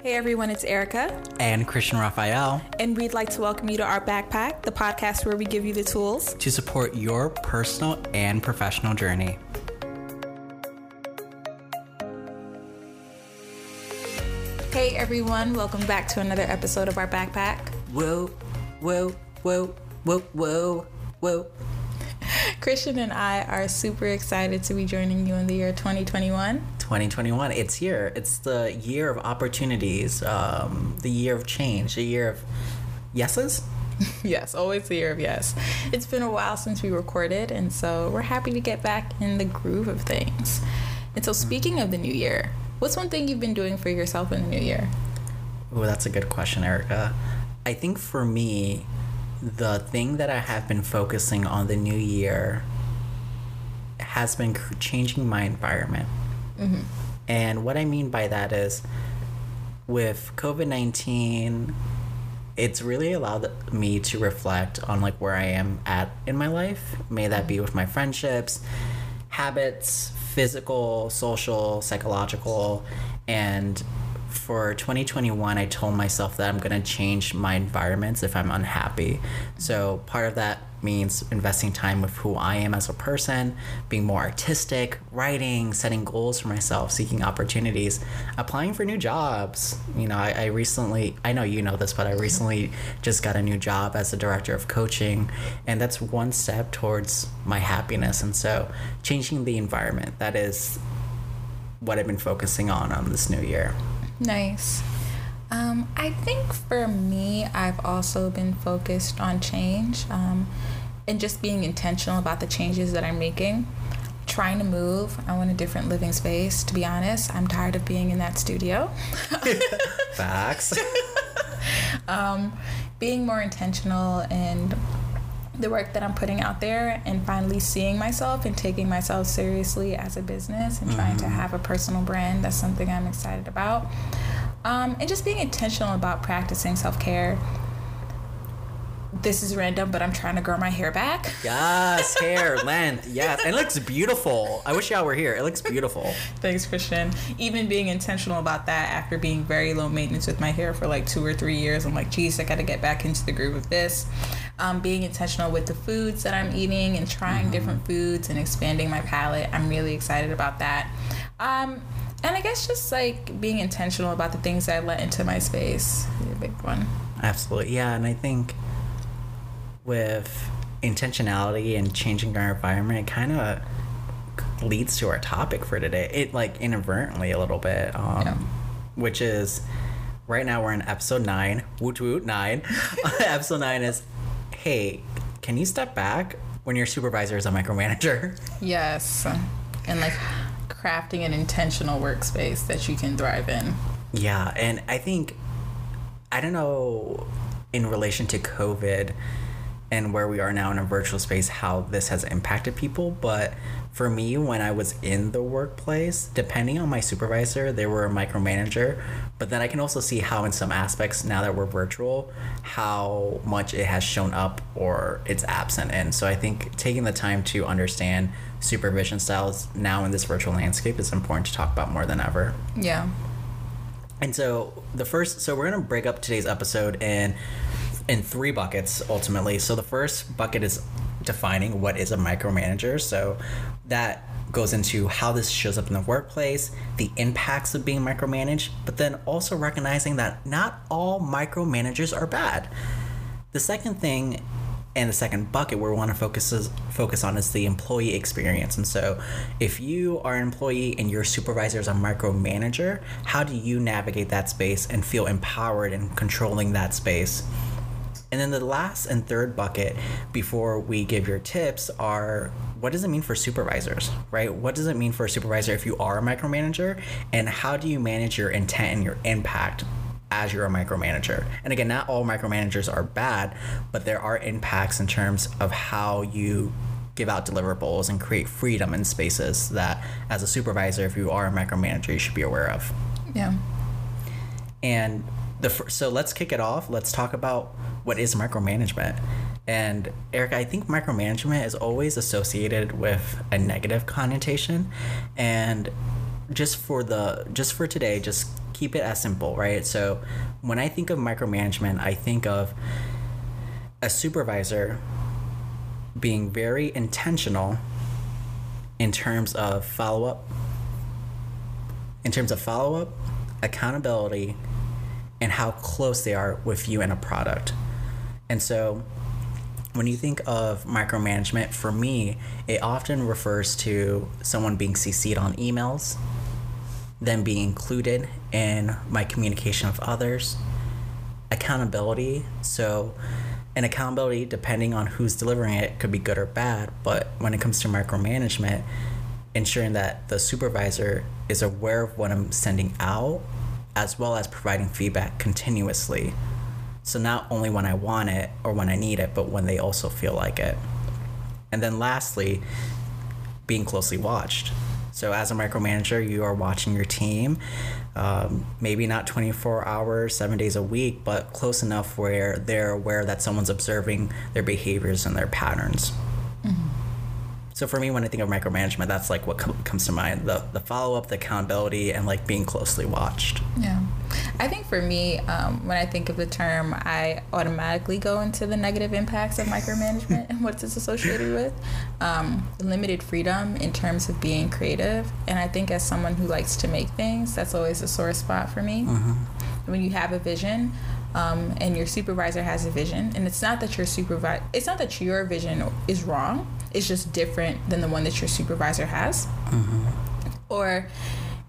Hey everyone, it's Erica. And Christian Raphael. And we'd like to welcome you to our backpack, the podcast where we give you the tools to support your personal and professional journey. Hey everyone, welcome back to another episode of our backpack. Whoa, whoa, whoa, whoa, whoa, whoa. Christian and I are super excited to be joining you in the year 2021. 2021, it's here. It's the year of opportunities, um, the year of change, the year of yeses. yes, always the year of yes. It's been a while since we recorded, and so we're happy to get back in the groove of things. And so, speaking of the new year, what's one thing you've been doing for yourself in the new year? Oh, that's a good question, Erica. I think for me, the thing that I have been focusing on the new year has been changing my environment. Mm-hmm. And what I mean by that is with COVID 19, it's really allowed me to reflect on like where I am at in my life. May that be with my friendships, habits, physical, social, psychological, and for 2021, I told myself that I'm going to change my environments if I'm unhappy. So part of that means investing time with who I am as a person, being more artistic, writing, setting goals for myself, seeking opportunities, applying for new jobs. You know, I, I, recently, I know you know this, but I recently just got a new job as a director of coaching, and that's one step towards my happiness. And so, changing the environment, that is what I've been focusing on on this new year. Nice. Um, I think for me, I've also been focused on change um, and just being intentional about the changes that I'm making. Trying to move. I want a different living space, to be honest. I'm tired of being in that studio. Facts. um, being more intentional and the work that I'm putting out there and finally seeing myself and taking myself seriously as a business and mm-hmm. trying to mm-hmm. have a personal brand. That's something I'm excited about. Um, and just being intentional about practicing self care. This is random, but I'm trying to grow my hair back. Yes, hair length. Yes, and it looks beautiful. I wish y'all were here. It looks beautiful. Thanks, Christian. Even being intentional about that after being very low maintenance with my hair for like two or three years, I'm like, geez, I got to get back into the groove of this um, being intentional with the foods that I'm eating and trying mm-hmm. different foods and expanding my palate. I'm really excited about that. Um, and I guess just like being intentional about the things I let into my space, a big one. Absolutely, yeah. And I think with intentionality and changing our environment, it kind of leads to our topic for today. It like inadvertently a little bit, um, yeah. which is right now we're in episode nine. Woot woot nine. episode nine is hey, can you step back when your supervisor is a micromanager? Yes. And like crafting an intentional workspace that you can thrive in. Yeah. And I think, I don't know, in relation to COVID and where we are now in a virtual space, how this has impacted people, but for me, when I was in the workplace, depending on my supervisor, they were a micromanager. But then I can also see how, in some aspects, now that we're virtual, how much it has shown up or it's absent. And so I think taking the time to understand supervision styles now in this virtual landscape is important to talk about more than ever. Yeah. And so the first, so we're going to break up today's episode in in three buckets ultimately. So the first bucket is defining what is a micromanager. So that goes into how this shows up in the workplace, the impacts of being micromanaged, but then also recognizing that not all micromanagers are bad. The second thing and the second bucket where we want to focus is, focus on is the employee experience. And so, if you are an employee and your supervisor is a micromanager, how do you navigate that space and feel empowered in controlling that space? And then the last and third bucket before we give your tips are what does it mean for supervisors, right? What does it mean for a supervisor if you are a micromanager? And how do you manage your intent and your impact as you're a micromanager? And again, not all micromanagers are bad, but there are impacts in terms of how you give out deliverables and create freedom in spaces that as a supervisor if you are a micromanager you should be aware of yeah and the so let's kick it off let's talk about what is micromanagement. And Eric, I think micromanagement is always associated with a negative connotation. And just for the just for today, just keep it as simple, right? So when I think of micromanagement, I think of a supervisor being very intentional in terms of follow up, in terms of follow up, accountability, and how close they are with you and a product. And so when you think of micromanagement, for me, it often refers to someone being CC'd on emails, them being included in my communication with others, accountability. So, and accountability, depending on who's delivering it, could be good or bad. But when it comes to micromanagement, ensuring that the supervisor is aware of what I'm sending out, as well as providing feedback continuously. So, not only when I want it or when I need it, but when they also feel like it. And then, lastly, being closely watched. So, as a micromanager, you are watching your team, um, maybe not 24 hours, seven days a week, but close enough where they're aware that someone's observing their behaviors and their patterns. So for me, when I think of micromanagement, that's like what com- comes to mind: the the follow up, the accountability, and like being closely watched. Yeah. I think for me, um, when I think of the term, I automatically go into the negative impacts of micromanagement and what it's associated with. Um, limited freedom in terms of being creative. And I think as someone who likes to make things, that's always a sore spot for me. When you have a vision, um, and your supervisor has a vision, and it's not that your supervisor, it's not that your vision is wrong. It's just different than the one that your supervisor has. Or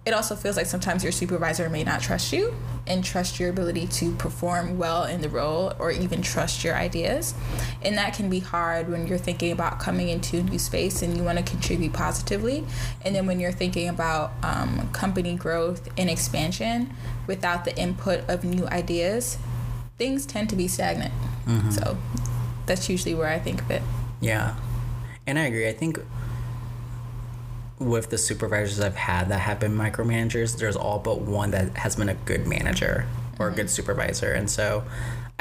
it also feels like sometimes your supervisor may not trust you and trust your ability to perform well in the role or even trust your ideas. And that can be hard when you're thinking about coming into a new space and you want to contribute positively. And then when you're thinking about um, company growth and expansion without the input of new ideas, things tend to be stagnant. Mm-hmm. So that's usually where I think of it. Yeah, and I agree. I think with the supervisors I've had that have been micromanagers, there's all but one that has been a good manager or a mm-hmm. good supervisor, and so.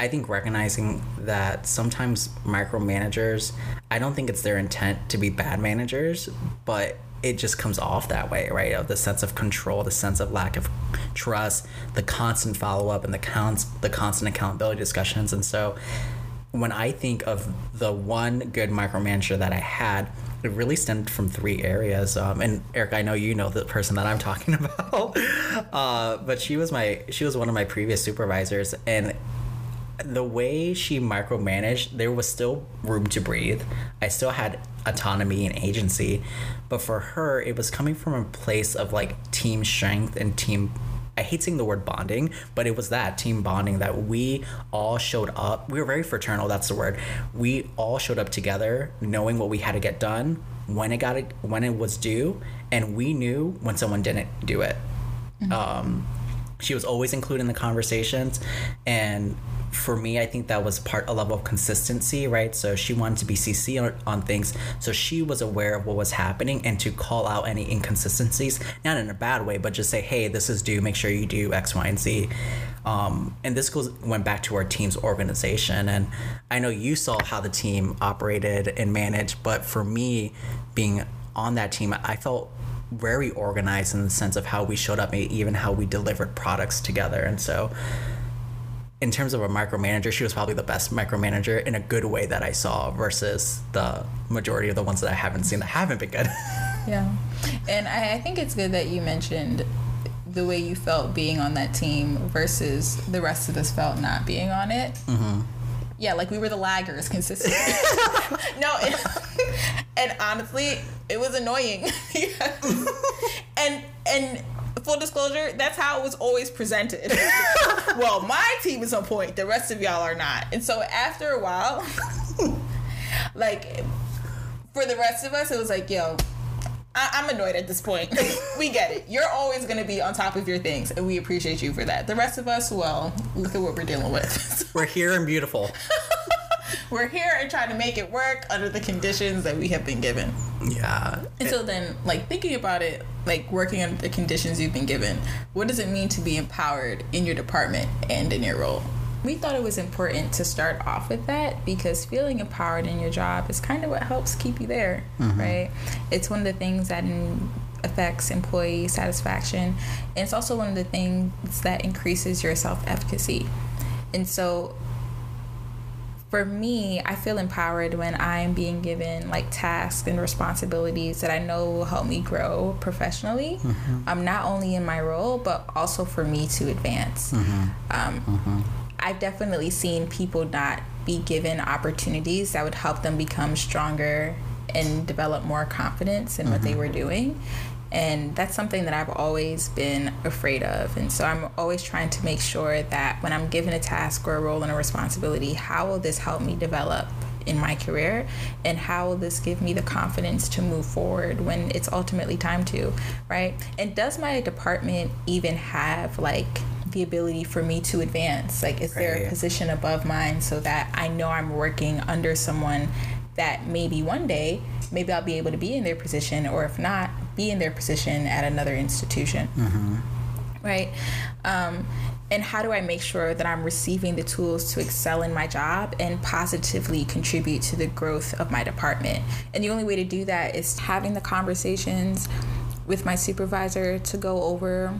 I think recognizing that sometimes micromanagers, I don't think it's their intent to be bad managers, but it just comes off that way, right? Of the sense of control, the sense of lack of trust, the constant follow up, and the cons- the constant accountability discussions. And so, when I think of the one good micromanager that I had, it really stemmed from three areas. Um, and Eric, I know you know the person that I'm talking about, uh, but she was my she was one of my previous supervisors, and the way she micromanaged, there was still room to breathe. I still had autonomy and agency, but for her, it was coming from a place of like team strength and team. I hate saying the word bonding, but it was that team bonding that we all showed up. We were very fraternal. That's the word. We all showed up together, knowing what we had to get done, when it got it, when it was due, and we knew when someone didn't do it. Um, she was always included in the conversations and for me i think that was part a level of consistency right? So she wanted to be cc on, on things. So she was aware of what was happening and to call out any inconsistencies not in a bad way but just say hey this is due. Make sure you do x y and z. Um, and this goes went back to our team's organization. And i know you saw how the team operated and managed but for me being on that team i felt very organized in the sense of how we showed up even how we delivered products together. And so in terms of a micromanager she was probably the best micromanager in a good way that i saw versus the majority of the ones that i haven't seen that haven't been good Yeah. And I, I think it's good that you mentioned the way you felt being on that team versus the rest of us felt not being on it. Mm-hmm. Yeah, like we were the laggers consistently. no, and, and honestly, it was annoying. and and full disclosure, that's how it was always presented. Well, my team is on point, the rest of y'all are not. And so after a while, like for the rest of us, it was like, yo, I- I'm annoyed at this point. we get it. You're always going to be on top of your things, and we appreciate you for that. The rest of us, well, look at what we're dealing with. we're here and beautiful we're here and trying to make it work under the conditions that we have been given. Yeah And so then, like thinking about it, like working under the conditions you've been given, what does it mean to be empowered in your department and in your role? We thought it was important to start off with that because feeling empowered in your job is kind of what helps keep you there, mm-hmm. right? It's one of the things that in affects employee satisfaction. And it's also one of the things that increases your self efficacy. And so for me, I feel empowered when I am being given like tasks and responsibilities that I know will help me grow professionally. Mm-hmm. Um, not only in my role, but also for me to advance. Mm-hmm. Um, mm-hmm. I've definitely seen people not be given opportunities that would help them become stronger and develop more confidence in what they mm-hmm. were doing and that's something that I've always been afraid of. And so I'm always trying to make sure that when I'm given a task or a role and a responsibility, how will this help me develop in my career? And how will this give me the confidence to move forward when it's ultimately time to, right? And does my department even have like the ability for me to advance? Like, is right. there a position above mine so that I know I'm working under someone that maybe one day, maybe I'll be able to be in their position, or if not, be in their position at another institution. Mm-hmm. Right? Um, and how do I make sure that I'm receiving the tools to excel in my job and positively contribute to the growth of my department? And the only way to do that is having the conversations with my supervisor to go over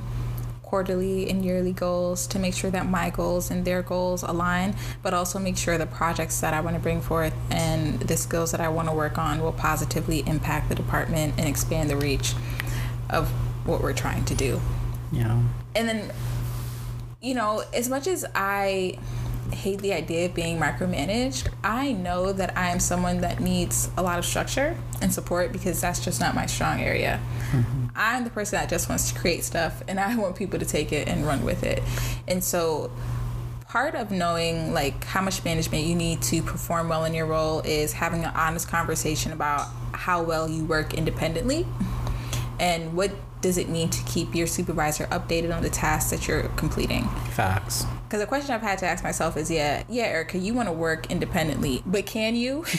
quarterly and yearly goals to make sure that my goals and their goals align, but also make sure the projects that I want to bring forth and the skills that I want to work on will positively impact the department and expand the reach of what we're trying to do. Yeah. And then, you know, as much as I hate the idea of being micromanaged, I know that I am someone that needs a lot of structure and support because that's just not my strong area. Mm-hmm. I'm the person that just wants to create stuff and I want people to take it and run with it. And so part of knowing like how much management you need to perform well in your role is having an honest conversation about how well you work independently and what does it mean to keep your supervisor updated on the tasks that you're completing? Facts. Because the question I've had to ask myself is, yeah, yeah, Erica, you want to work independently, but can you?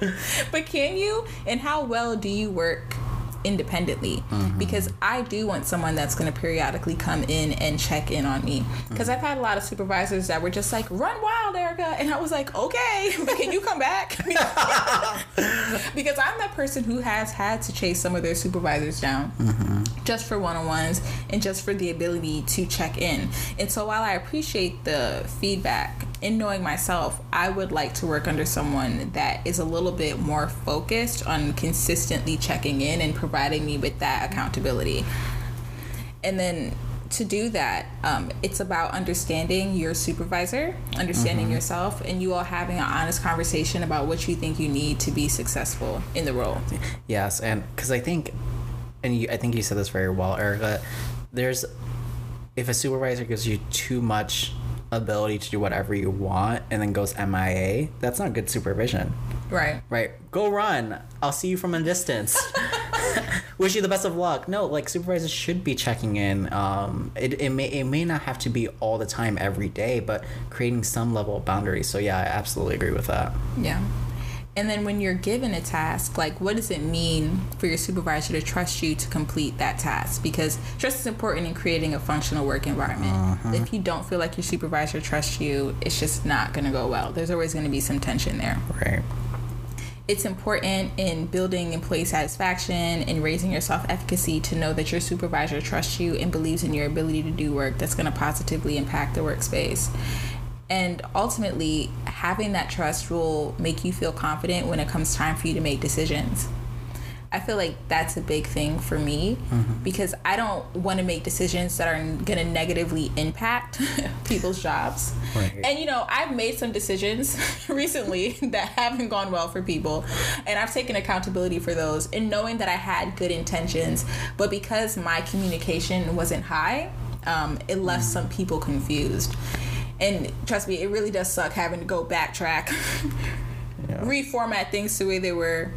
but can you? And how well do you work independently mm-hmm. because I do want someone that's going to periodically come in and check in on me. Because. I've had a lot of supervisors that were just like, run wild, Erica. And I was like, okay, but can you come back? because I'm that person who has had to chase some of their supervisors down mm-hmm. just for one on ones and just for the ability to check in. And so while I appreciate the feedback, in knowing myself, I would like to work under someone that is a little bit more focused on consistently checking in and providing me with that accountability. And then to do that, um, it's about understanding your supervisor, understanding mm-hmm. yourself, and you all having an honest conversation about what you think you need to be successful in the role. Yes, and because I think, and you, I think you said this very well, Erica. There's if a supervisor gives you too much ability to do whatever you want and then goes MIA, that's not good supervision. Right. Right. Go run. I'll see you from a distance. Wish you the best of luck. No, like supervisors should be checking in. Um, it, it may it may not have to be all the time every day, but creating some level of boundaries. So yeah, I absolutely agree with that. Yeah. And then when you're given a task, like what does it mean for your supervisor to trust you to complete that task? Because trust is important in creating a functional work environment. Uh-huh. If you don't feel like your supervisor trusts you, it's just not going to go well. There's always going to be some tension there. Right. It's important in building employee satisfaction and raising your self efficacy to know that your supervisor trusts you and believes in your ability to do work that's going to positively impact the workspace. And ultimately, having that trust will make you feel confident when it comes time for you to make decisions. I feel like that's a big thing for me mm-hmm. because I don't want to make decisions that are going to negatively impact people's jobs. Right. And you know, I've made some decisions recently that haven't gone well for people, and I've taken accountability for those. And knowing that I had good intentions, but because my communication wasn't high, um, it left mm-hmm. some people confused and trust me, it really does suck having to go backtrack, yeah. reformat things the way they were.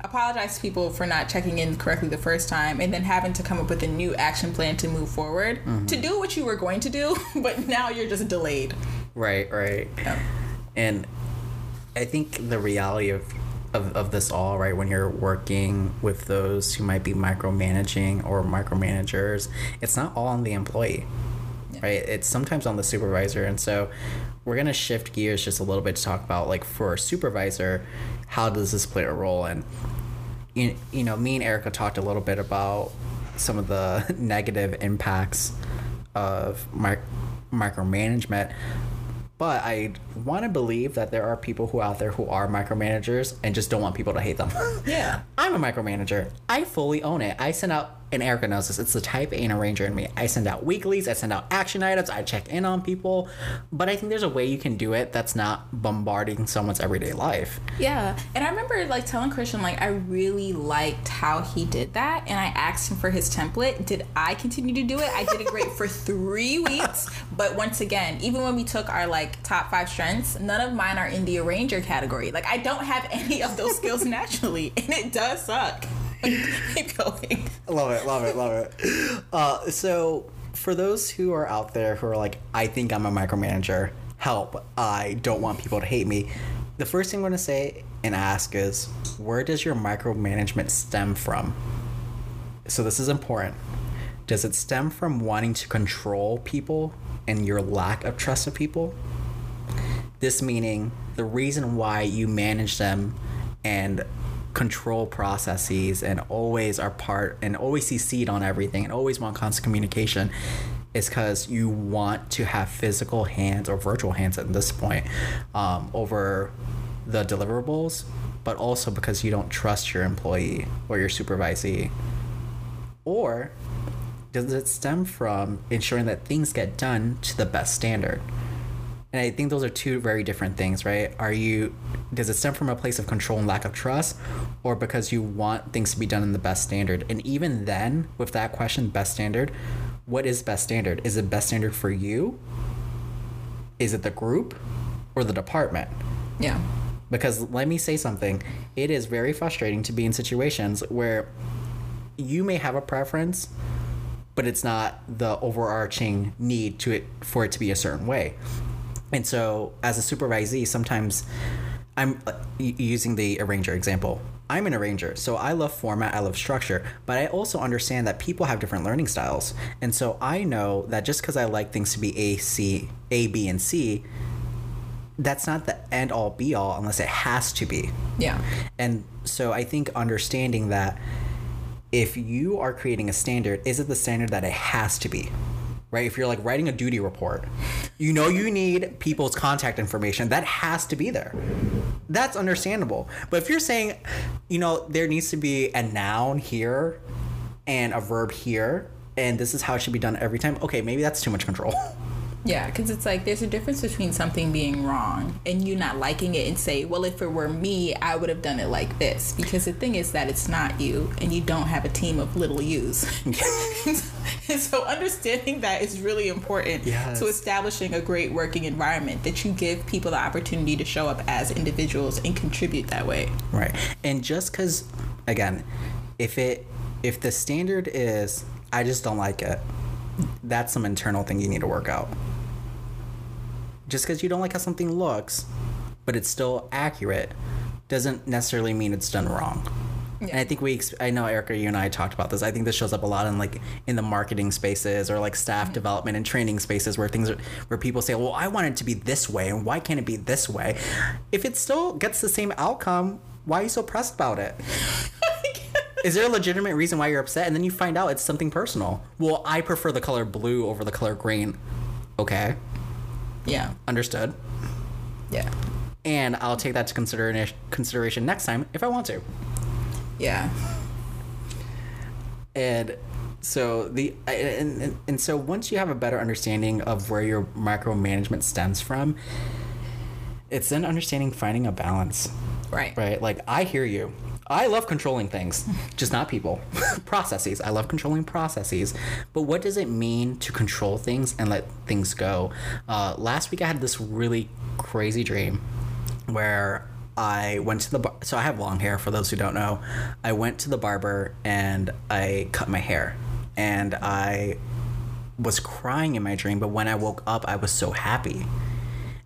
Apologize to people for not checking in correctly the first time, and then having to come up with a new action plan to move forward mm-hmm. to do what you were going to do, but now you're just delayed. Right, right. Yeah. And I think the reality of of, of this all, right, when you're working with those who might be micromanaging or micromanagers, it's not all on the employee right? It's sometimes on the supervisor. And so we're going to shift gears just a little bit to talk about, like, for a supervisor, how does this play a role? And you, you know, me and Erica talked a little bit about some of the negative impacts of mic- micromanagement. But I want to believe that there are people who out there who are micromanagers and just don't want people to hate them. Yeah. I'm a micromanager. I fully own it. I send out, and Erica knows this, it's the type A and arranger in me. I send out weeklies, I send out action items, I check in on people. But I think there's a way you can do it that's not bombarding someone's everyday life. Yeah. And I remember like telling Christian like I really liked how he did that and I asked him for his template. Did I continue to do it? I did it great for 3 weeks, but once again, even when we took our like top 5 strengths, none of mine are in the arranger category. Like I don't have any of those skills naturally and it does suck. Keep going. Love it, love it, love it. Uh, so, for those who are out there who are like, I think I'm a micromanager, help, I don't want people to hate me. The first thing I'm going to say and ask is, where does your micromanagement stem from? So, this is important. Does it stem from wanting to control people and your lack of trust of people? This meaning the reason why you manage them and control processes and always are part and always CC'd on everything and always want constant communication is because you want to have physical hands or virtual hands at this point um, over the deliverables, but also because you don't trust your employee or your supervisee. Or does it stem from ensuring that things get done to the best standard? And I think those are two very different things, right? Are you does it stem from a place of control and lack of trust or because you want things to be done in the best standard? And even then, with that question, best standard, what is best standard? Is it best standard for you? Is it the group or the department? Yeah. Because let me say something, it is very frustrating to be in situations where you may have a preference, but it's not the overarching need to it for it to be a certain way. And so, as a supervisee, sometimes I'm uh, using the arranger example. I'm an arranger, so I love format, I love structure, but I also understand that people have different learning styles. And so I know that just because I like things to be A, C, A, B, and C, that's not the end all be all unless it has to be. Yeah. And so I think understanding that if you are creating a standard, is it the standard that it has to be? Right? If you're like writing a duty report, you know you need people's contact information. That has to be there. That's understandable. But if you're saying, you know, there needs to be a noun here and a verb here, and this is how it should be done every time, okay, maybe that's too much control. Yeah, because it's like there's a difference between something being wrong and you not liking it and say, well, if it were me, I would have done it like this. Because the thing is that it's not you and you don't have a team of little yous. so understanding that is really important Yes. to establishing a great working environment that you give people the opportunity to show up as individuals and contribute that way. Right. And just because, again, if it if the standard is I just don't like it, that's some internal thing you need to work out. Just because you don't like how something looks, but it's still accurate, doesn't necessarily mean it's done wrong. And I think we, I know Erica, you and I talked about this. I think this shows up a lot in like in the marketing spaces or like staff mm-hmm. development and training spaces where things are, where people say, well, I want it to be this way, and why can't it be this way? If it still gets the same outcome, why are you so pressed about it? Is there a legitimate reason why you're upset? And then you find out it's something personal. Well, I prefer the color blue over the color green. Okay, Yeah. understood. Yeah. And I'll take that to consideration consideration next time if I want to. Yeah. And so the and, and, and so once you have a better understanding of where your micromanagement stems from, it's then understanding finding a balance. Right. Right? Like I hear you. I love controlling things, just not people. processes. I love controlling processes. But what does it mean to control things and let things go? Uh, last week I had this really crazy dream where I went to the bar. So I have long hair, for those who don't know. I went to the barber and I cut my hair. And I was crying in my dream, but when I woke up, I was so happy.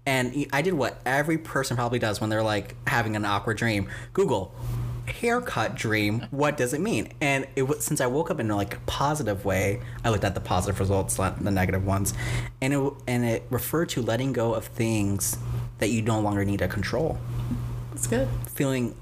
And I did what every person probably does when they're like having an awkward dream. Google haircut dream. What does it mean? And it was since I woke up in a like positive way. I looked at the positive results, not the negative ones, and it and it referred to letting go of things that you no longer need to control It's good. feeling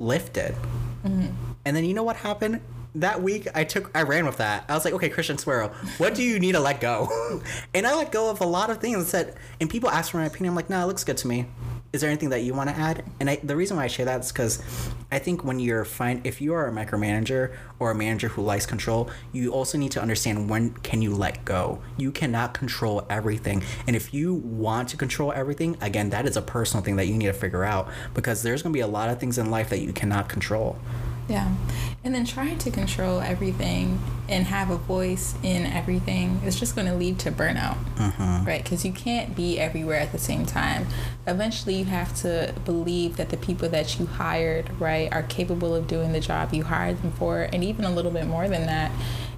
lifted mm-hmm. And then you know what happened? That week, I took, I ran with that. I was like, okay, Christian Sparrow, what do you need to let go? and I let go of a lot of things that, and people ask for my opinion. I'm like, nah, it looks good to me. Is there anything that you want to add? And I, the reason why I share that is because I think when you're fine, if you are a micromanager or a manager who likes control, you also need to understand when can you let go. You cannot control everything, and if you want to control everything, again, that is a personal thing that you need to figure out because there's going to be a lot of things in life that you cannot control. Yeah. And then trying to control everything and have a voice in everything is just going to lead to burnout. Mm-hmm. Right? Because you can't be everywhere at the same time. Eventually, you have to believe that the people that you hired, right, are capable of doing the job you hired them for, and even a little bit more than that.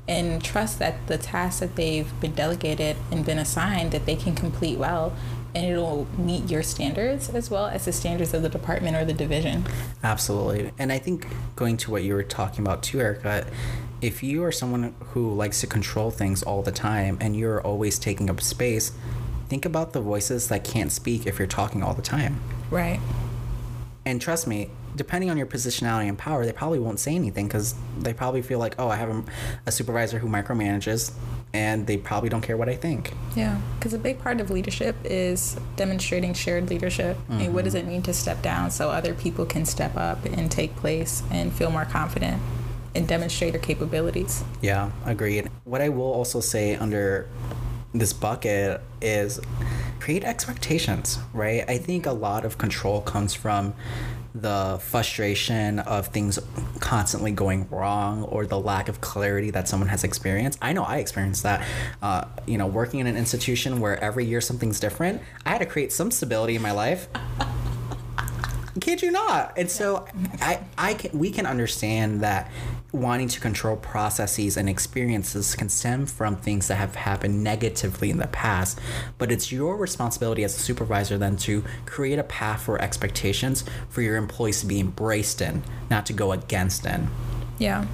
And trust that the tasks that they've been delegated and been assigned that they can complete well and it'll meet your standards as well as the standards of the department or the division. Absolutely. And I think going to what you were talking about too, Erica, if you are someone who likes to control things all the time and you're always taking up space, think about the voices that can't speak if you're talking all the time. Right. And trust me, depending on your positionality and power, they probably won't say anything because they probably feel like, oh, I have a, a, supervisor who micromanages, and they probably don't care what I think. Yeah, because a big part of leadership is demonstrating shared leadership. Mm-hmm. I mean, what does it mean to step down so other people can step up and take place and feel more confident and demonstrate their capabilities? Yeah, agreed. What I will also say under this bucket is create expectations, right? I think a lot of control comes from the frustration of things constantly going wrong or the lack of clarity that someone has experienced. I know I experienced that. Uh, you know, working in an institution where every year something's different, I had to create some stability in my life. Kid you not. And so I, I can, we can understand that wanting to control processes and experiences can stem from things that have happened negatively in the past, but it's your responsibility as a supervisor then to create a path for expectations for your employees to be embraced in, not to go against in. Yeah.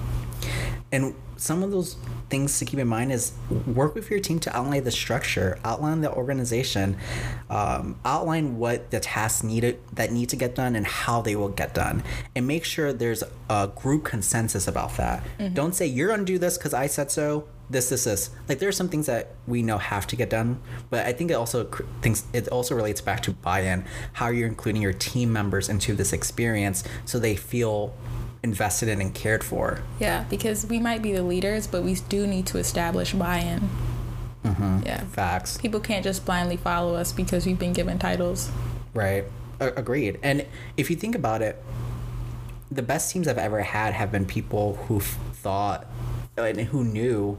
And some of those things to keep in mind is work with your team to outline the structure, outline the organization, um, outline what the tasks needed that need to get done and how they will get done, and make sure there's a group consensus about that. Mm-hmm. Don't say you're gonna do this because I said so. This, this, this. Like there are some things that we know have to get done, but I think it also things it also relates back to buy-in. How you're including your team members into this experience so they feel invested in and cared for. Yeah, because we might be the leaders, but we do need to establish buy-in. Mm-hmm. Yeah, facts. People can't just blindly follow us because we've been given titles. Right. A- agreed. And if you think about it, the best teams I've ever had have been people who thought and who knew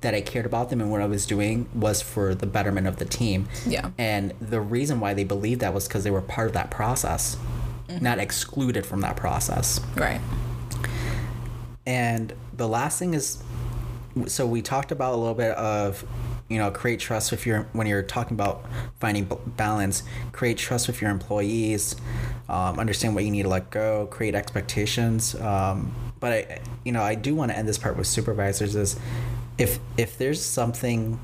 that I cared about them and what I was doing was for the betterment of the team. Yeah. And the reason why they believed that was because they were part of that process mm-hmm. not excluded from that process. Right. And the last thing is so we talked about a little bit of you know create trust with your when you're talking about finding balance create trust with your employees um, understand what you need to let go create expectations um, but i you know i do want to end this part with supervisors is if if there's something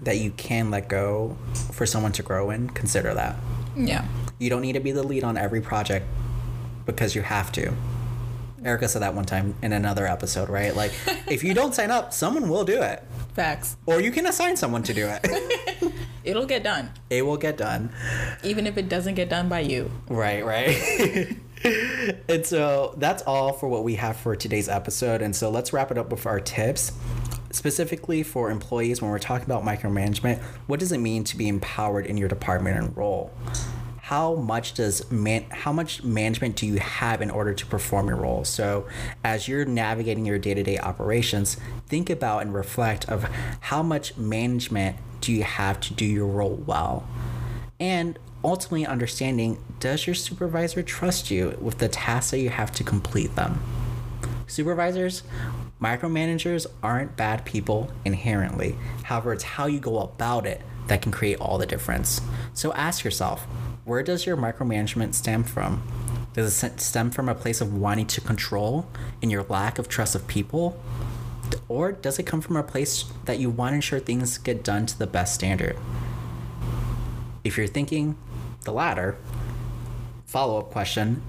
that you can let go for someone to grow in consider that yeah you don't need to be the lead on every project because you have to. Erica said that one time in another episode, right? Like, if you don't sign up, someone will do it. Facts. Or you can assign someone to do it. It'll get done. It will get done. Even if it doesn't get done by you. Right, right. and so that's all for what we have for today's episode. And so let's wrap it up with our tips. Specifically for employees, when we're talking about micromanagement, what does it mean to be empowered in your department and role? How much does man how much management do you have in order to perform your role? So as you're navigating your day-to-day operations think about and reflect of how much management do you have to do your role well? And ultimately understanding does your supervisor trust you with the tasks that you have to complete them? Supervisors micromanagers aren't bad people inherently. However it's how you go about it that can create all the difference. So ask yourself where does your micromanagement stem from? Does it stem from a place of wanting to control and your lack of trust of people? Or does it come from a place that you want to ensure things get done to the best standard? If you're thinking the latter, follow up question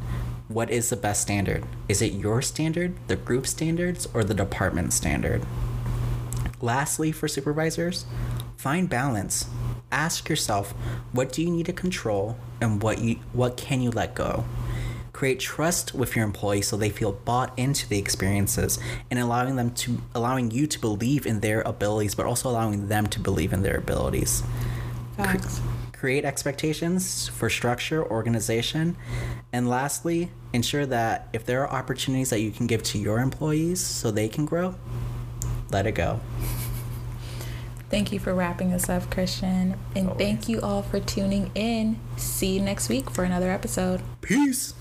what is the best standard? Is it your standard, the group standards, or the department standard? Lastly, for supervisors, find balance. Ask yourself, what do you need to control and what you what can you let go? Create trust with your employees so they feel bought into the experiences and allowing them to allowing you to believe in their abilities but also allowing them to believe in their abilities. Facts. Create expectations for structure, organization, and lastly, ensure that if there are opportunities that you can give to your employees so they can grow, let it go. Thank you for wrapping us up, Christian. And Always. thank you all for tuning in. See you next week for another episode. Peace.